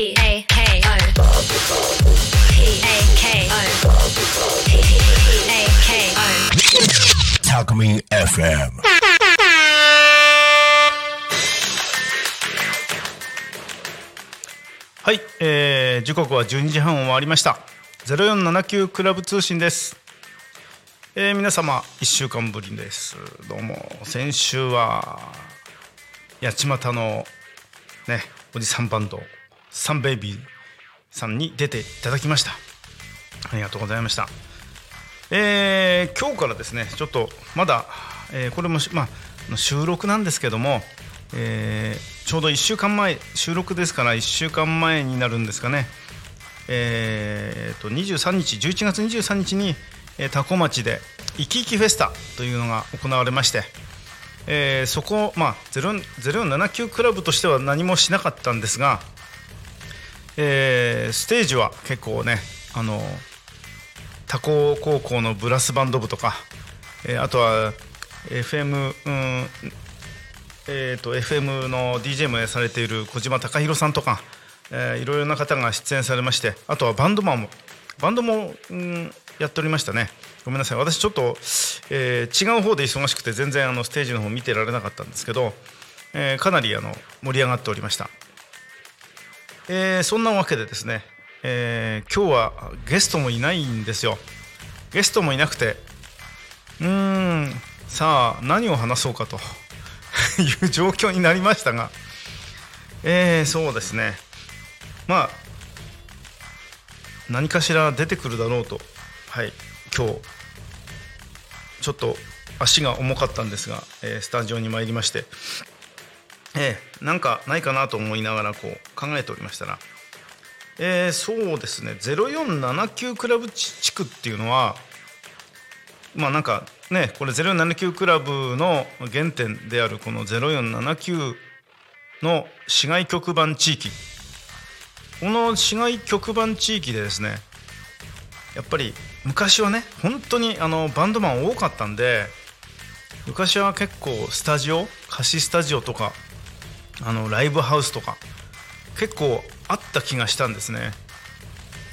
P A K O P A K O P A K O Talkme FM. はい、えー、時刻は12時半を回りました。0479クラブ通信です、えー、皆様1週間ぶりです。どうも。先週は八街のねおじさんバンドサンベイビーさんに出ていただきました。ありがとうございました。えー、今日からですねちょっとまだ、えーこれも、まあ、収録なんですけども、えーちょうど1週間前収録ですから1週間前になるんですかね、えーと23日11月23日に、えー、多古町で「いきいきフェスタ」というのが行われまして、えーそこ、まあ、0 0479クラブとしては何もしなかったんですが、えーステージは結構ねあの他校高校のブラスバンド部とか、えーあとは FM、うんえー、と FM の DJ もされている小島貴弘さんとか、えーいろいろな方が出演されましてあとはバンドマンもバンドも、うん、やっておりましたねごめんなさい私ちょっと、えー違う方で忙しくて全然あのステージの方見てられなかったんですけど、えーかなりあの盛り上がっておりました。えーそんなわけでですね、えー今日はゲストもいないんですよ。ゲストもいなくてうーんさあ何を話そうかと いう状況になりましたがえーそうですね。まあ何かしら出てくるだろうとはい今日ちょっと足が重かったんですが、えースタジオに参りましてええ、なんかないかなと思いながらこう考えておりましたら、えーそうですね0479クラブ地区っていうのはまあなんかねこれ0479クラブの原点であるこの0479の市街局番地域。この市街局番地域でですねやっぱり昔はね本当にあのバンドマン多かったんで昔は結構スタジオ貸しスタジオとかあのライブハウスとか結構あった気がしたんですね、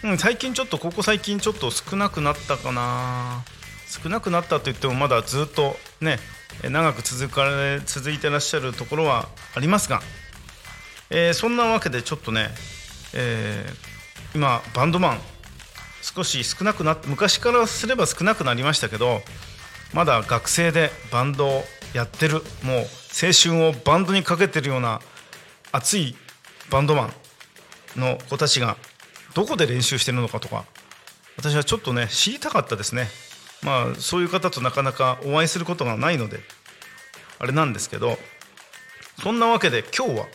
うん、最近ちょっとここ最近ちょっと少なくなったかな。少なくなったといってもまだずっとね長く続かれ続いてらっしゃるところはありますが、えーそんなわけでちょっとね、えー今バンドマン少し少なくなって昔からすれば少なくなりましたけどまだ学生でバンドをやってるもう青春をバンドにかけてるような熱いバンドマンの子たちがどこで練習してるのかとか私はちょっとね知りたかったですね。まあそういう方となかなかお会いすることがないのであれなんですけどそんなわけで今日は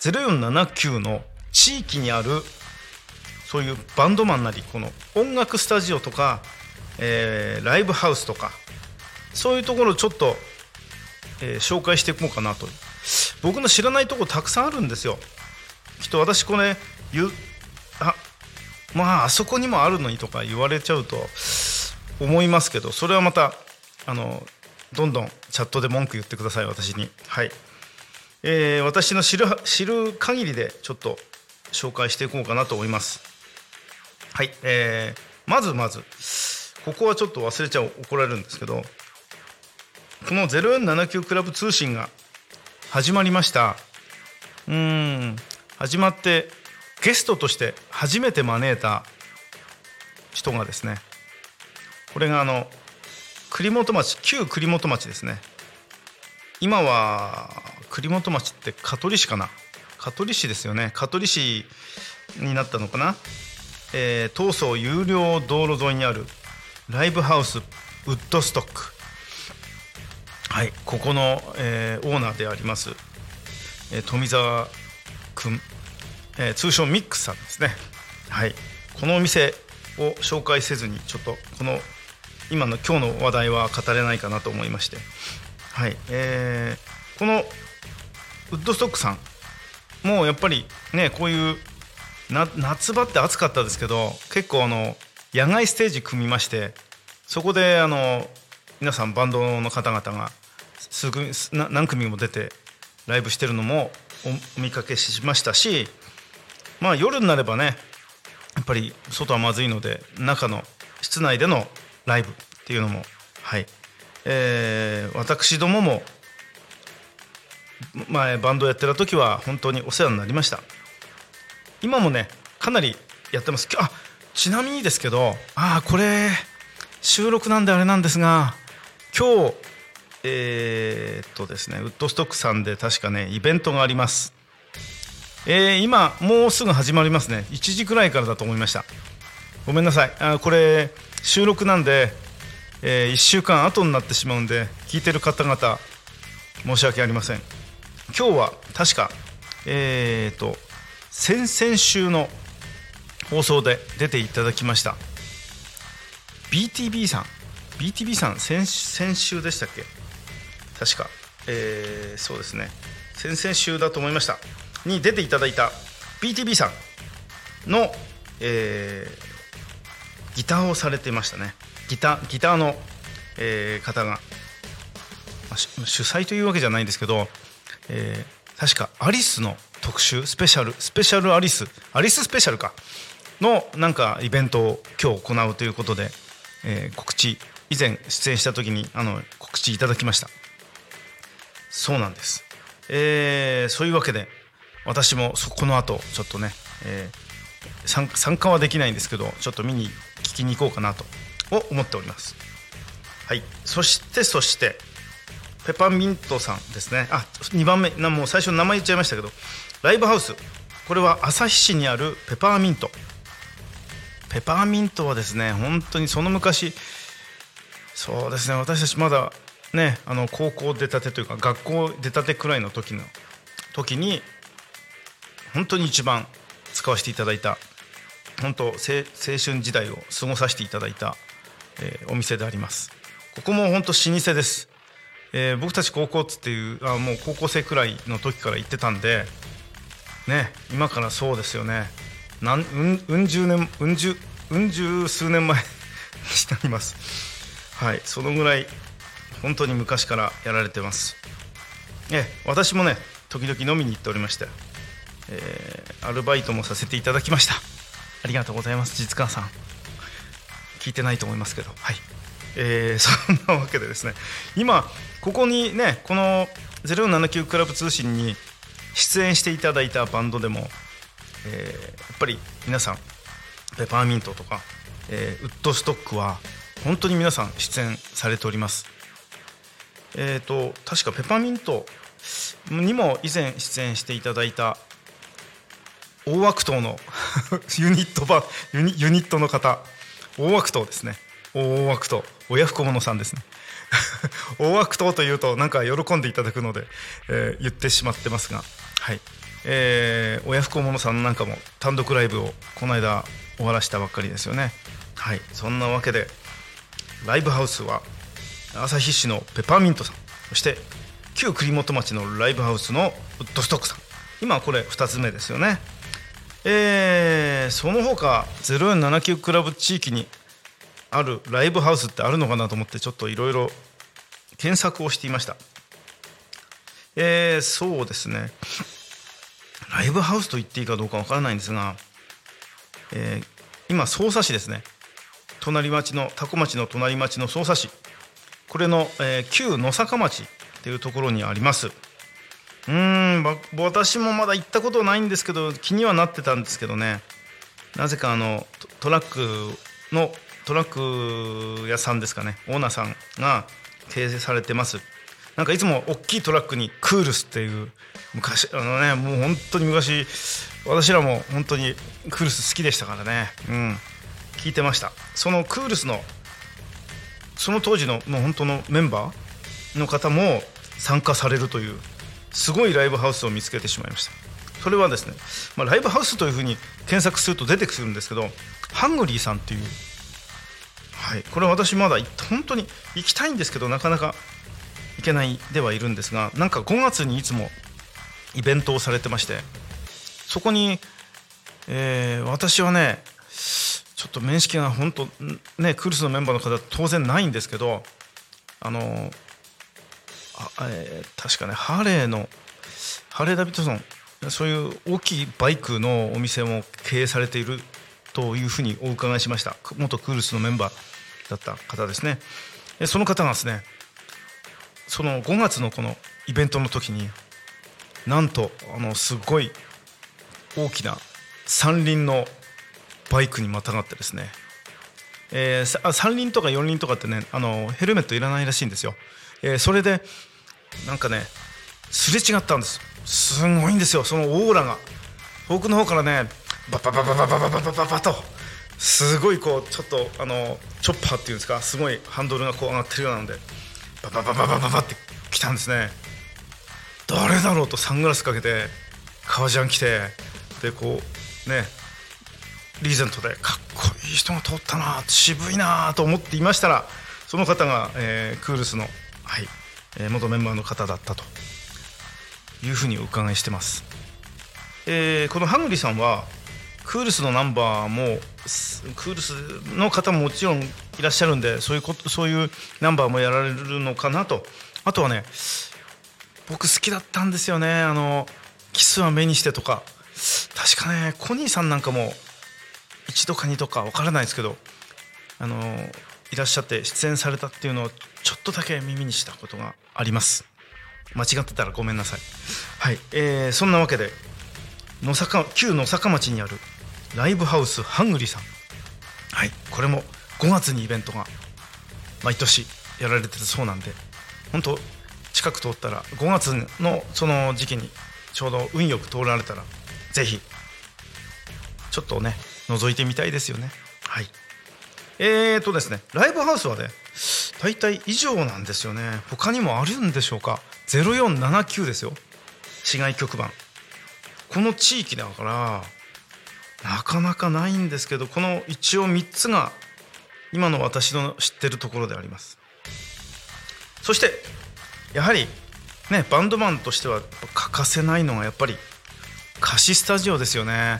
0479の地域にあるそういうバンドマンなりこの音楽スタジオとか、えーライブハウスとかそういうところをちょっと、えー紹介していこうかなと。僕の知らないとこたくさんあるんですよ。きっと私これ言うあまああそこにもあるのにとか言われちゃうと思いますけどそれはまたあのどんどんチャットで文句言ってください私に。はい、えー私の知る知る限りでちょっと紹介していこうかなと思います。はい、えーまずまずここはちょっと忘れちゃう怒られるんですけどこの0479クラブ通信が始まりました。うん。始まってゲストとして初めて招いた人がですね。これがあの栗本町旧栗本町ですね。今は栗本町って香取市かな？香取市ですよね。香取市になったのかな、えー、東総有料道路沿いにあるライブハウスウッドストック。はいここの、えーオーナーであります、えー富澤君、えー通称ミックスさんですね。はいこのお店を紹介せずにちょっとこの今の今日の話題は語れないかなと思いまして。はいえーこのウッドストックさんもうやっぱりねこういうな夏場って暑かったですけど結構あの野外ステージ組みましてそこであの皆さんバンドの方々がすぐな何組も出てライブしてるのもお見かけしましたしまあ夜になればねやっぱり外はまずいので中の室内でのライブっていうのもはい、えー私どもも前バンドやってた時は本当にお世話になりました。今もねかなりやってます。あちなみにですけどあーこれ収録なんであれなんですが今日えーっとですねウッドストックさんで確かねイベントがあります。えー今もうすぐ始まりますね。1時くらいからだと思いました。ごめんなさい。あこれ収録なんで、え1週間後になってしまうんで聞いてる方々申し訳ありません。今日は確かえー、と先々週の放送で出ていただきました。BTB さん。BTB さん先先週でしたっけ？確か、えーそうですね。先々週だと思いました。に出ていただいた BTB さんの、えーギターをされていましたね。ギターギターの、えー方が、まあ主催というわけじゃないんですけど、えー確かアリスの特集スペシャルスペシャルアリスアリススペシャルかのなんかイベントを今日行うということで、えー告知以前出演した時にあの告知いただきました。そうなんです、えーそういうわけで私もそこの後ちょっとね、えー参加はできないんですけどちょっと見に聞きに行こうかなと思っております。はい。そしてそしてペパミントさんですね。あ2番目。なもう最初名前言っちゃいましたけどライブハウス。これは旭市にあるペパーミント。ペパーミントはですね本当にその昔そうですね私たちまだねあの高校出たてというか学校出たてくらいの時の時に本当に一番使わせていただいた本当青春時代を過ごさせていただいた、えーお店であります。ここも本当老舗です、えー僕たち高校っつっていうあもう高校生くらいの時から行ってたんでね今からそうですよね。なんうんうん十年うん十うん十数年前になります。はいそのぐらい本当に昔からやられてます。え私もね時々飲みに行っておりまして、えーアルバイトもさせていただきました。ありがとうございます実感さん。聞いてないと思いますけど。はい、えー そんなわけでですね。今ここにねこの079クラブ通信に出演していただいたバンドでも、えーやっぱり皆さんペパーミントとか、えーウッドストックは本当に皆さん出演されております。えっ、と確かペパミントにも以前出演していただいた大悪党の ユニットばユニユニットの方。大悪党ですね。大悪党。親不孝者さんですね。大悪党というとなんか喜んでいただくので、えー言ってしまってますが。はい。えー親不孝者さんなんかも単独ライブをこの間終わらしたばっかりですよね。はい。そんなわけでライブハウスは旭市のペパーミントさん。そして旧栗本町のライブハウスのウッドストックさん。今これ2つ目ですよね。えーその他0479クラブ地域にあるライブハウスってあるのかなと思ってちょっといろいろ検索をしていました。えーそうですね。ライブハウスと言っていいかどうかわからないんですが、えー今匝瑳市ですね。隣町の多古町の隣町の匝瑳市。これの、えー旧野坂町っていうところにあります。うん私もまだ行ったことないんですけど気にはなってたんですけどね。なぜかあのトラックのトラック屋さんですかね。オーナーさんが経営されてます。なんかいつも大きいトラックにクールスっていう昔あのねもう本当に昔私らも本当にクールス好きでしたからね。うん。聞いてました。そのクールスのその当時のもう本当のメンバーの方も参加されるというすごいライブハウスを見つけてしまいました。それはですね、まあ、ライブハウスというふうに検索すると出てくるんですけどハングリーさんっていうはいこれ私まだ本当に行きたいんですけどなかなか行けないではいるんですがなんか5月にいつもイベントをされてましてそこに、えー私はねちょっと面識が本当ねクルスのメンバーの方当然ないんですけどあのあ、えー確かねハーレーのハーレー・ダビッドソンそういう大きいバイクのお店も経営されているというふうにお伺いしました。元クールスのメンバーだった方ですね。その方がですねその5月のこのイベントの時になんとあのすごい大きな三輪のバイクにまたがってですね、えー、三輪とか四輪とかってねあのヘルメットいらないらしいんですよ、えー、それでなんかねすれ違ったんです。すごいんですよそのオーラが。遠くの方からねバババババババババババとすごいこうちょっとあのチョッパーっていうんですかすごいハンドルがこう上がってるようなんでバババババババって来たんですね。誰だろうとサングラスかけて革ジャン着てでこうねリーゼントでかっこいい人が通ったな渋いなと思っていましたらその方が、えー、クールスの、はいえー、元メンバーの方だったというふうにお伺いしてます、えー、このハングリーさんはクールスのナンバーもクールスの方ももちろんいらっしゃるんでそういうことそういうナンバーもやられるのかなと。あとはね僕好きだったんですよね。あのキスは目にしてとか。確かねコニーさんなんかも1度か2度か分からないですけどあのいらっしゃって出演されたっていうのをちょっとだけ耳にしたことがあります。間違ってたらごめんなさい。はい、えー、そんなわけで野坂旧野坂町にあるライブハウスハングリーさん。はい。これも5月にイベントが毎年やられてるそうなんで本当近く通ったら5月のその時期にちょうど運よく通られたらぜひちょっとね覗いてみたいですよね。はい。えーとですねライブハウスはね大体以上なんですよね。他にもあるんでしょうか？0479ですよ。市外局番。この地域だからなかなかないんですけどこの一応3つが今の私の知ってるところであります。そしてやはりねバンドマンとしては欠かせないのがやっぱり貸しスタジオですよね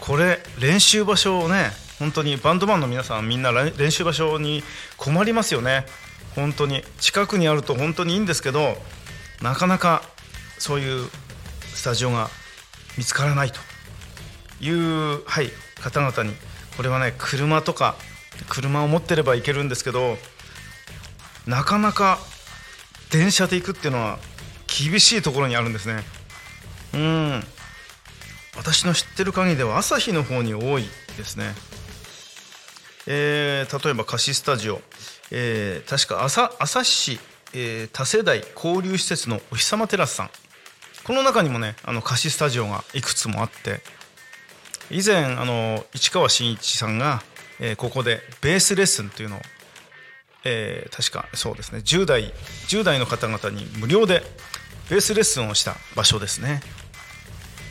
これ練習場所をね本当にバンドマンの皆さんみんな練習場所に困りますよね。本当に。近くにあると本当にいいんですけどなかなかそういうスタジオが見つからないと。いう、はい、方々にこれはね車とか車を持ってればいけるんですけどなかなか電車で行くっていうのは厳しいところにあるんですね。うん。私の知ってる限りでは朝日の方に多いですね。えー、例えば貸しスタジオ、えー、確か朝朝市、えー、多世代交流施設のお日様テラスさん。この中にもねあの貸しスタジオがいくつもあって。以前あの市川真一さんが、えー、ここでベースレッスンというのを、えー、確かそうですね。10代10代の方々に無料でベースレッスンをした場所ですね、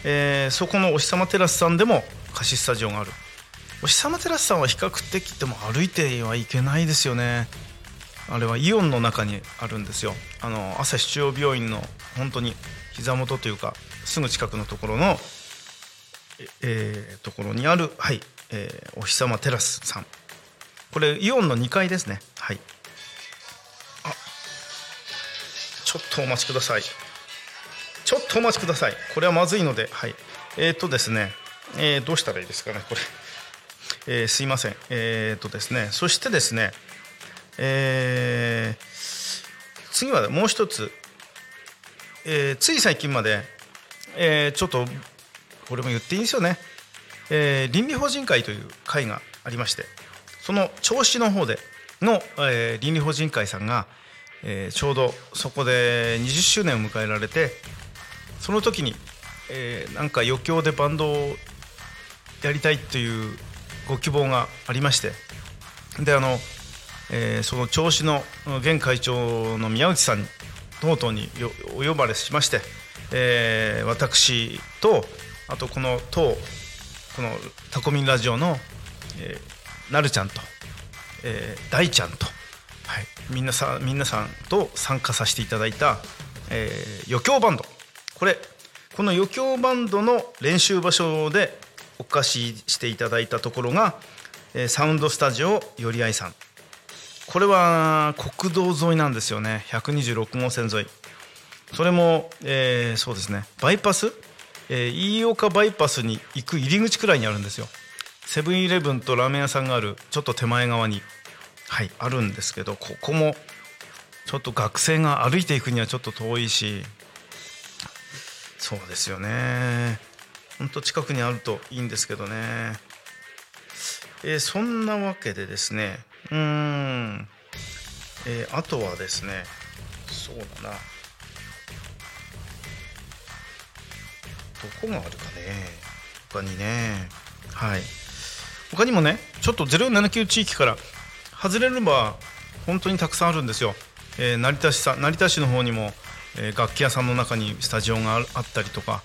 えー、そこのお日様テラスさんでも貸しスタジオがある。お日様テラスさんは比較的でも歩いてはいけないですよね。あれはイオンの中にあるんですよ。あの朝日中央病院の本当に膝元というかすぐ近くのところの、えー、ところにある、はいえー、お日様テラスさん。これイオンの2階ですね。はい。あちょっとお待ちください。ちょっとお待ちください。これはまずいのではい。えっ、ー、とですね、えー、どうしたらいいですかねこれ、えー、すいません。えっ、ー、とですね。そしてですねえー、次はもう一つ。えー、つい最近まで、えー、ちょっとこれも言っていいんですよね、えー、倫理法人会という会がありましてその銚子の方での、えー、倫理法人会さんが、えー、ちょうどそこで20周年を迎えられてその時に、えー、なんか余興でバンドをやりたいというご希望がありましてであの、えー、その銚子の現会長の宮内さん等々にお呼ばれしまして、えー、私とあとこの当このタコミンラジオの、えー、なるちゃんと、えー、大ちゃんと、はい、みんなさ皆さんと参加させていただいた、えー、余興バンド。これこの余興バンドの練習場所でお貸ししていただいたところが、サウンドスタジオよりあいさん。これは国道沿いなんですよね。126号線沿い。それも、えー、そうですね。バイパス？えー、飯岡バイパスに行く入り口くらいにあるんですよ。セブンイレブンとラーメン屋さんがあるちょっと手前側に。はいあるんですけどここもちょっと学生が歩いていくにはちょっと遠いし。そうですよね。ほんと近くにあるといいんですけどね。えー、そんなわけでですね。うーん、えー、あとはですね。そうだな。どこがあるかね。他にね。はい。他にもねちょっと079地域から外れれば本当にたくさんあるんですよ、えー、成田市さ成田市の方にも、え、楽器屋さんの中にスタジオがあったりとか、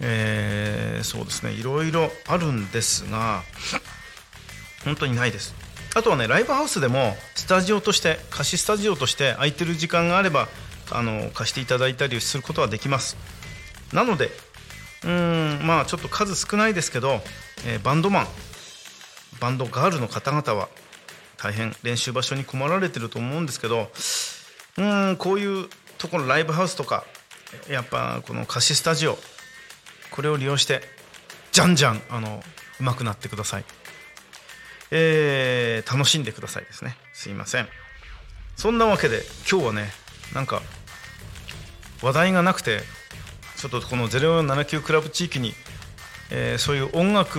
えー、そうですねいろいろあるんですが本当にないです。あとはねライブハウスでもスタジオとして貸しスタジオとして空いてる時間があればあの貸していただいたりすることはできます。なのでうんまあちょっと数少ないですけど、えー、バンドマンバンドガールの方々は大変練習場所に困られてると思うんですけどうんこういうところライブハウスとかやっぱこの貸しスタジオこれを利用してじゃんじゃんあの上手くなってください、えー、楽しんでくださいですね。すいません。そんなわけで今日はねなんか話題がなくてちょっとこの0479クラブ地域に、えー、そういう音楽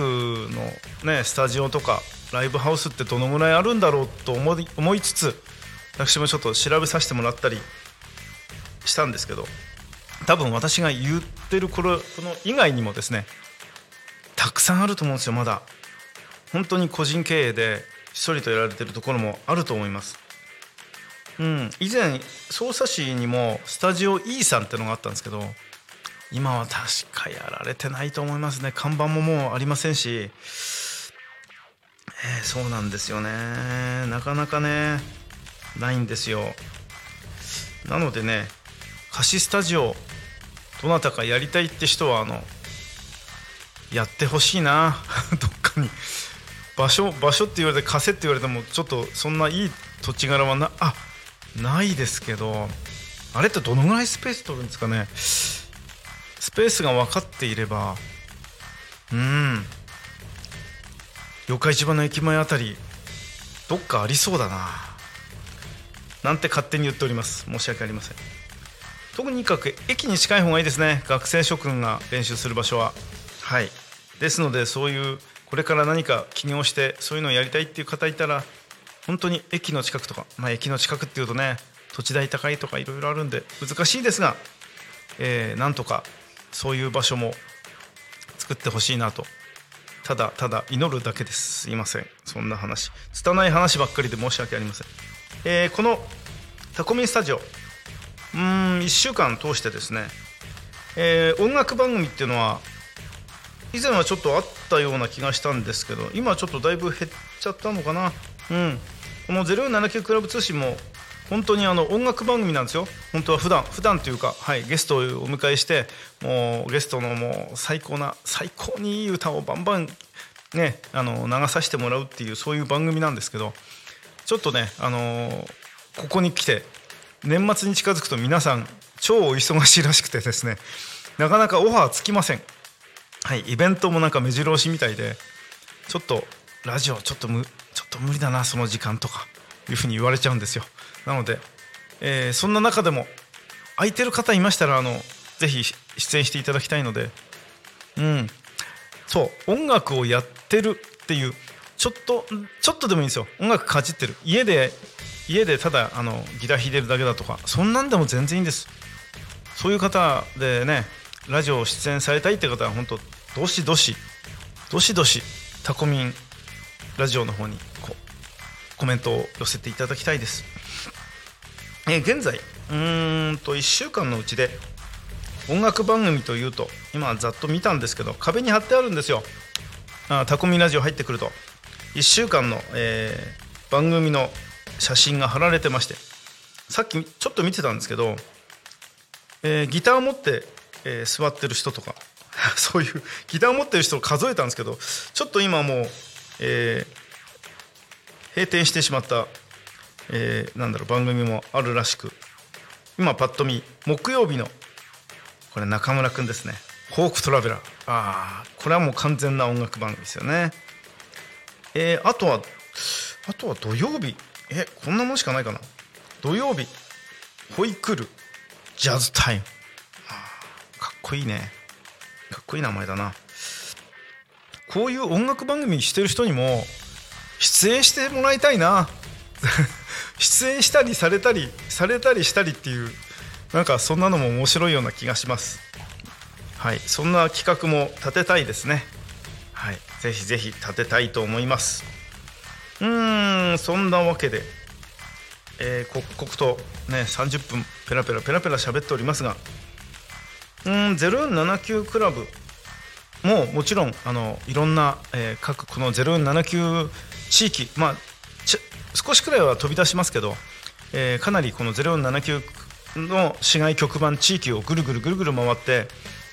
の、ね、スタジオとかライブハウスってどのぐらいあるんだろうと思い思いつつ私もちょっと調べさせてもらったりしたんですけど多分私が言ってるこれこの以外にもですねたくさんあると思うんですよまだ。本当に個人経営で一人とやられてるところもあると思います。うん以前匝瑳市にもスタジオ E さんってのがあったんですけど今は確かやられてないと思いますね。看板ももうありませんし、えー、そうなんですよね。なかなかねないんですよ。なのでね貸しスタジオどなたかやりたいって人はあのやってほしいな。どっかに。場所場所って言われて貸せって言われてもちょっとそんないい土地柄はなあないですけどあれってどのぐらいスペース取るんですかね。スペースが分かっていればうん。四日市場の駅前あたりどっかありそうだな。なんて勝手に言っております。申し訳ありません。特にかく駅に近い方がいいですね。学生諸君が練習する場所は。はい。ですのでそういうこれから何か起業してそういうのをやりたいっていう方いたら本当に駅の近くとかまあ駅の近くっていうとね土地代高いとかいろいろあるんで難しいですが、えー、なんとかそういう場所も作ってほしいなと。ただただ祈るだけです。すいません。そんな話。拙い話ばっかりで申し訳ありません、えー、このタコミンスタジオうん1週間通してですね、えー、音楽番組っていうのは以前はちょっとあったような気がしたんですけど今ちょっとだいぶ減っちゃったのかな。うん。この0479クラブ通信も本当にあの音楽番組なんですよ。本当は普段普段というか、はい、ゲストをお迎えしてもうゲストのもう最高な最高にいい歌をバンバンねあの流させてもらうっていうそういう番組なんですけどちょっとねあのここに来て年末に近づくと皆さん超お忙しいらしくてですねなかなかオファーつきません。はいイベントもなんか目白押しみたいでちょっとラジオちょっとむちょっと無理だなその時間とかいうふうに言われちゃうんですよ。なので、えー、そんな中でも空いてる方いましたらあのぜひ出演していただきたいのでうんそう音楽をやってるっていうちょっとちょっとでもいいんですよ。音楽かじってる。家で家でただあのギター弾いてるだけだとかそんなんでも全然いいんです。そういう方でねラジオ出演されたいって方は本当どしどしどしどしタコミンラジオの方にこうコメントを寄せていただきたいです。えー、現在うんと1週間のうちで音楽番組というと今ざっと見たんですけど壁に貼ってあるんですよ。あタコミンラジオ入ってくると。1週間の、えー、番組の写真が貼られてましてさっきちょっと見てたんですけど、えー、ギターを持って、えー、座ってる人とか そういうギターを持ってる人を数えたんですけどちょっと今もう、えー、閉店してしまったえー、なんだろう番組もあるらしく今パッと見木曜日のこれ中村くんですね。フォークトラベラー。ああこれはもう完全な音楽番組ですよね。えー、あとはあとは土曜日。えこんなもんしかないかな？土曜日ホイクルジャズタイム。かっこいいね。かっこいい名前だな。こういう音楽番組してる人にも出演してもらいたいな。出演したりされたりされたりしたりっていうなんかそんなのも面白いような気がします。はいそんな企画も立てたいですね。はいぜひぜひ立てたいと思います。うーんそんなわけで、えー、刻々とね30分ペラペラペラペラ喋っておりますがうん0479クラブももちろんあのいろんな、えー、各この0479地域まあ少しくらいは飛び出しますけど、えー、かなりこの0479の市街局番地域をぐるぐるぐるぐる回って、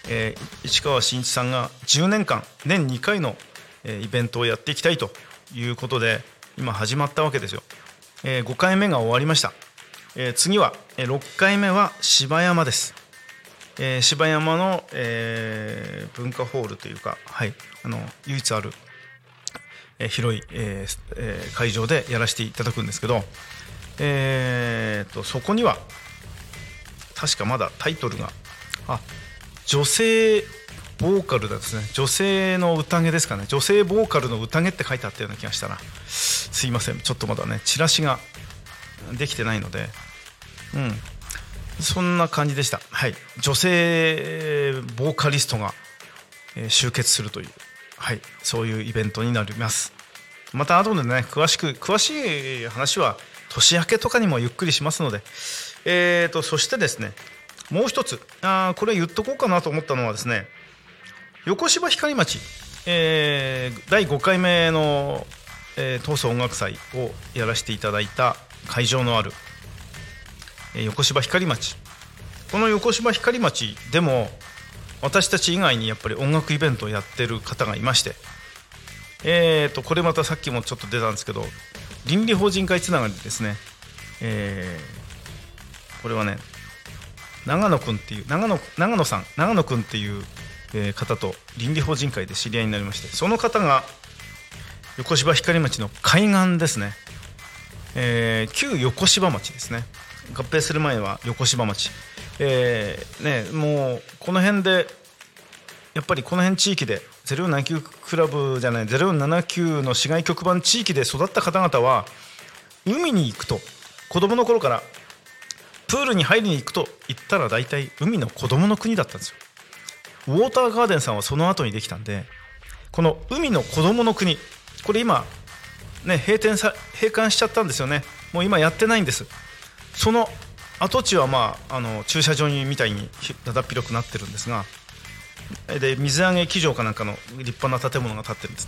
えー、市川新一さんが10年間年2回の、えー、イベントをやっていきたいということで今始まったわけですよ、えー、5回目が終わりました、えー、次は、えー、6回目は芝山です。えー、芝山の、えー、文化ホールというか、はい、あの唯一ある、えー、広い、えーえー、会場でやらせていただくんですけど、えーと、そこには確かまだタイトルがあ女性ボーカルだですね女性の宴ですかね女性ボーカルの宴って書いてあったような気がしたな。すいませんちょっとまだねチラシができてないので。うん。そんな感じでした、はい、女性ボーカリストが集結するという、はい、そういうイベントになります。また後でね詳しく詳しい話は年明けとかにもゆっくりしますので、えーと、そしてですねもう一つ。あこれ言っとこうかなと思ったのはですね横芝光町、えー、第5回目の、えー、東総音楽祭をやらせていただいた会場のあるえ横芝光町。この横芝光町でも私たち以外にやっぱり音楽イベントをやってる方がいましてえーとこれまたさっきもちょっと出たんですけど倫理法人会つながりですね、えー、これはね長野君っていう長野長野さん長野君っていう、え方と倫理法人会で知り合いになりましてその方が横芝光町の海岸ですね、えー、旧横芝町ですね。合併する前は横芝町、えーね、もうこの辺でやっぱりこの辺地域で0479クラブじゃない0479の市街局番地域で育った方々は海に行くと子供の頃からプールに入りに行くと言ったら大体海の子供の国だったんですよ。ウォーターガーデンさんはその後にできたんでこの海の子供の国これ今ね閉店さ閉館しちゃったんですよね。もう今やってないんです。その跡地は、まあ、あの駐車場にみたいにだだっ広くなってるんですがで水揚げ機場かなんかの立派な建物が建ってるんです。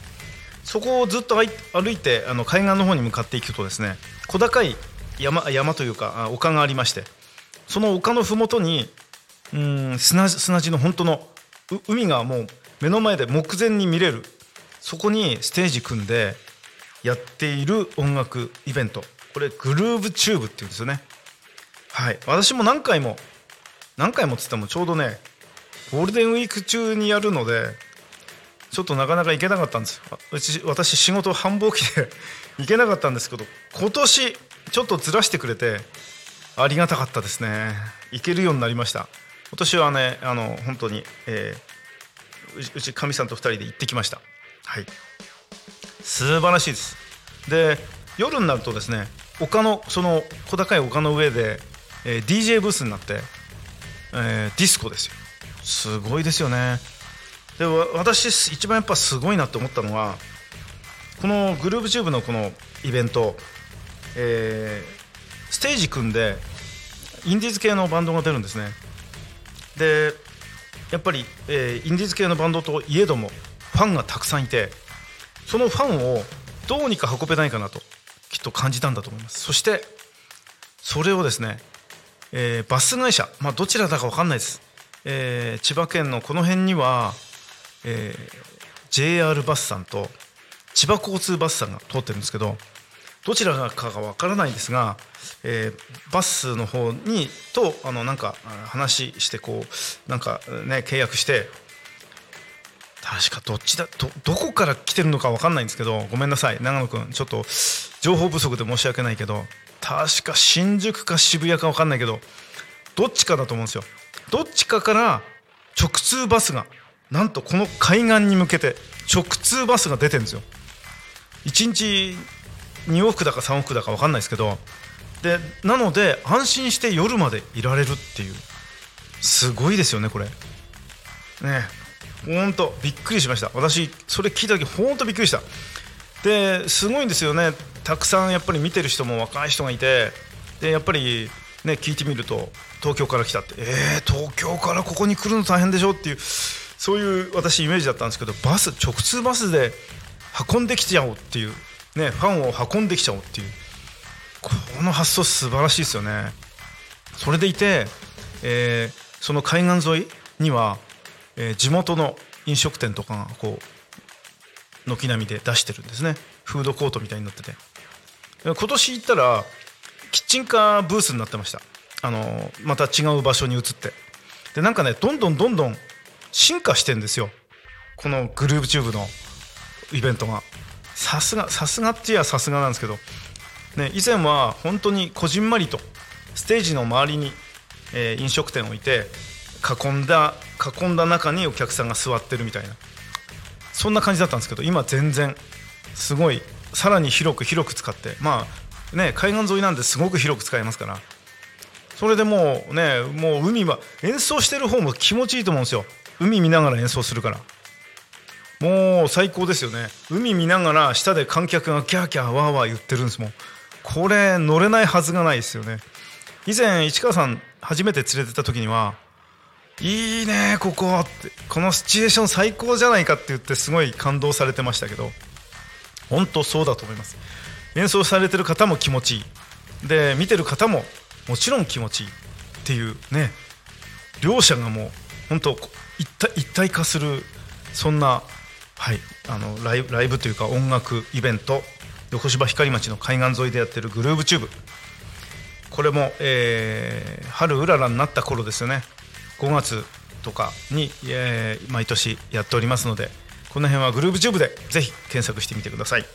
そこをずっと歩いてあの海岸の方に向かっていくとですね小高い山山というか丘がありましてその丘の麓にうん砂砂地の本当の海がもう目の前で目前に見れる。そこにステージ組んでやっている音楽イベント。これグルーブチューブっていうんですよね。はい。私も何回も何回もっつってもちょうどねゴールデンウィーク中にやるのでちょっとなかなか行けなかったんです。私仕事繁忙期で 行けなかったんですけど今年ちょっとずらしてくれてありがたかったですね。行けるようになりました。今年はねあの本当に、えー、うちかみさんと2人で行ってきました。はい。素晴らしいです。で夜になるとですね丘のその小高い丘の上でえー、DJ ブースになって、えー、ディスコですよ。すごいですよね。で私一番やっぱすごいなって思ったのはこのグループチューブのこのイベント、えー、ステージ組んでインディーズ系のバンドが出るんですね。でやっぱり、えー、インディーズ系のバンドといえどもファンがたくさんいてそのファンをどうにか運べないかなときっと感じたんだと思います。そしてそれをですねえー、バス会社、まあ、どちらだか分かんないです、えー、千葉県のこの辺には、えー、JR バスさんと千葉交通バスさんが通ってるんですけどどちらかが分からないんですが、えー、バスの方にとあのなんか話してこうなんかね契約して確かどっちだどどこから来てるのか分かんないんですけどごめんなさい。長野君ちょっと情報不足で申し訳ないけど確か新宿か渋谷か分かんないけどどっちかだと思うんですよ。どっちかから直通バスがなんとこの海岸に向けて直通バスが出てるんですよ。1日2往復だか3往復だか分かんないですけどでなので安心して夜までいられるっていう。すごいですよねこれ。ね。ほんとびっくりしました。私それ聞いた時ほんとびっくりした。ですごいんですよね。たくさんやっぱり見てる人も若い人がいてでやっぱりね聞いてみると東京から来たってえー、東京からここに来るの大変でしょっていうそういう私イメージだったんですけどバス直通バスで運んできちゃおうっていう。ねファンを運んできちゃおうっていう。この発想素晴らしいですよね。それでいて、えーその海岸沿いには、えー地元の飲食店とかがこう軒並みで出してるんですね。フードコートみたいになってて。今年行ったらキッチンカーブースになってました。あのまた違う場所に移って。でなんかねどんどんどんどん進化してんですよ。このグループチューブのイベントが。さすがさすがっていやさすがなんですけど、ね、以前は本当にこじんまりとステージの周りに、えー飲食店を置いて囲んだ囲んだ中にお客さんが座ってるみたいなそんな感じだったんですけど今全然すごいさらに広く広く使ってまあね海岸沿いなんですごく広く使えますからそれでもうねもう海は演奏してる方も気持ちいいと思うんですよ。海見ながら演奏するから。もう最高ですよね。海見ながら下で観客がキャーキャーワーワー言ってるんですもん。これ乗れないはずがないですよね。以前市川さん初めて連れてった時にはいいねここって。このシチュエーション最高じゃないかって言ってすごい感動されてましたけど本当そうだと思います。演奏されてる方も気持ちいい。で見てる方ももちろん気持ちいいっていうね。両者がもう本当一体一体化するそんな、はい、あのライブライブというか音楽イベント。横芝光町の海岸沿いでやってるグルーブチューブ。これも、えー春うららになった頃ですよね。5月とかに、えー毎年やっておりますのでこの辺はグルーブチューブでぜひ検索してみてください。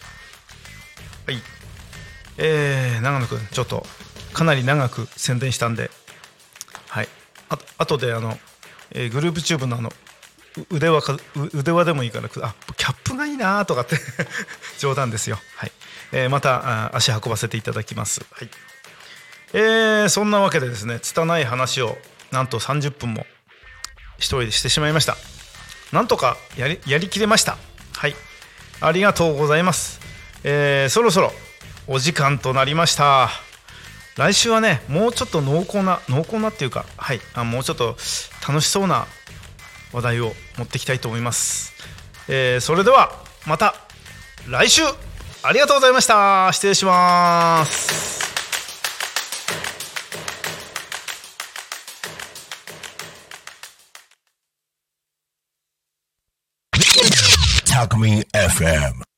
はい。えー、長野くんちょっとかなり長く宣伝したんで。はい。ああとであの、えーグループチューブのあの腕輪かう腕輪でもいいからあキャップがいいなとかって 冗談ですよ。はい、えーまたあ足運ばせていただきます。はい。えーそんなわけでですね拙い話をなんと30分も一人でしてしまいました。なんとかやりやりきれました。はい。ありがとうございます、えーそろそろお時間となりました。来週はねもうちょっと濃厚な濃厚なっていうかはい。あもうちょっと楽しそうな話題を持っていきたいと思います、えーそれではまた来週ありがとうございました。失礼します。タクミン FM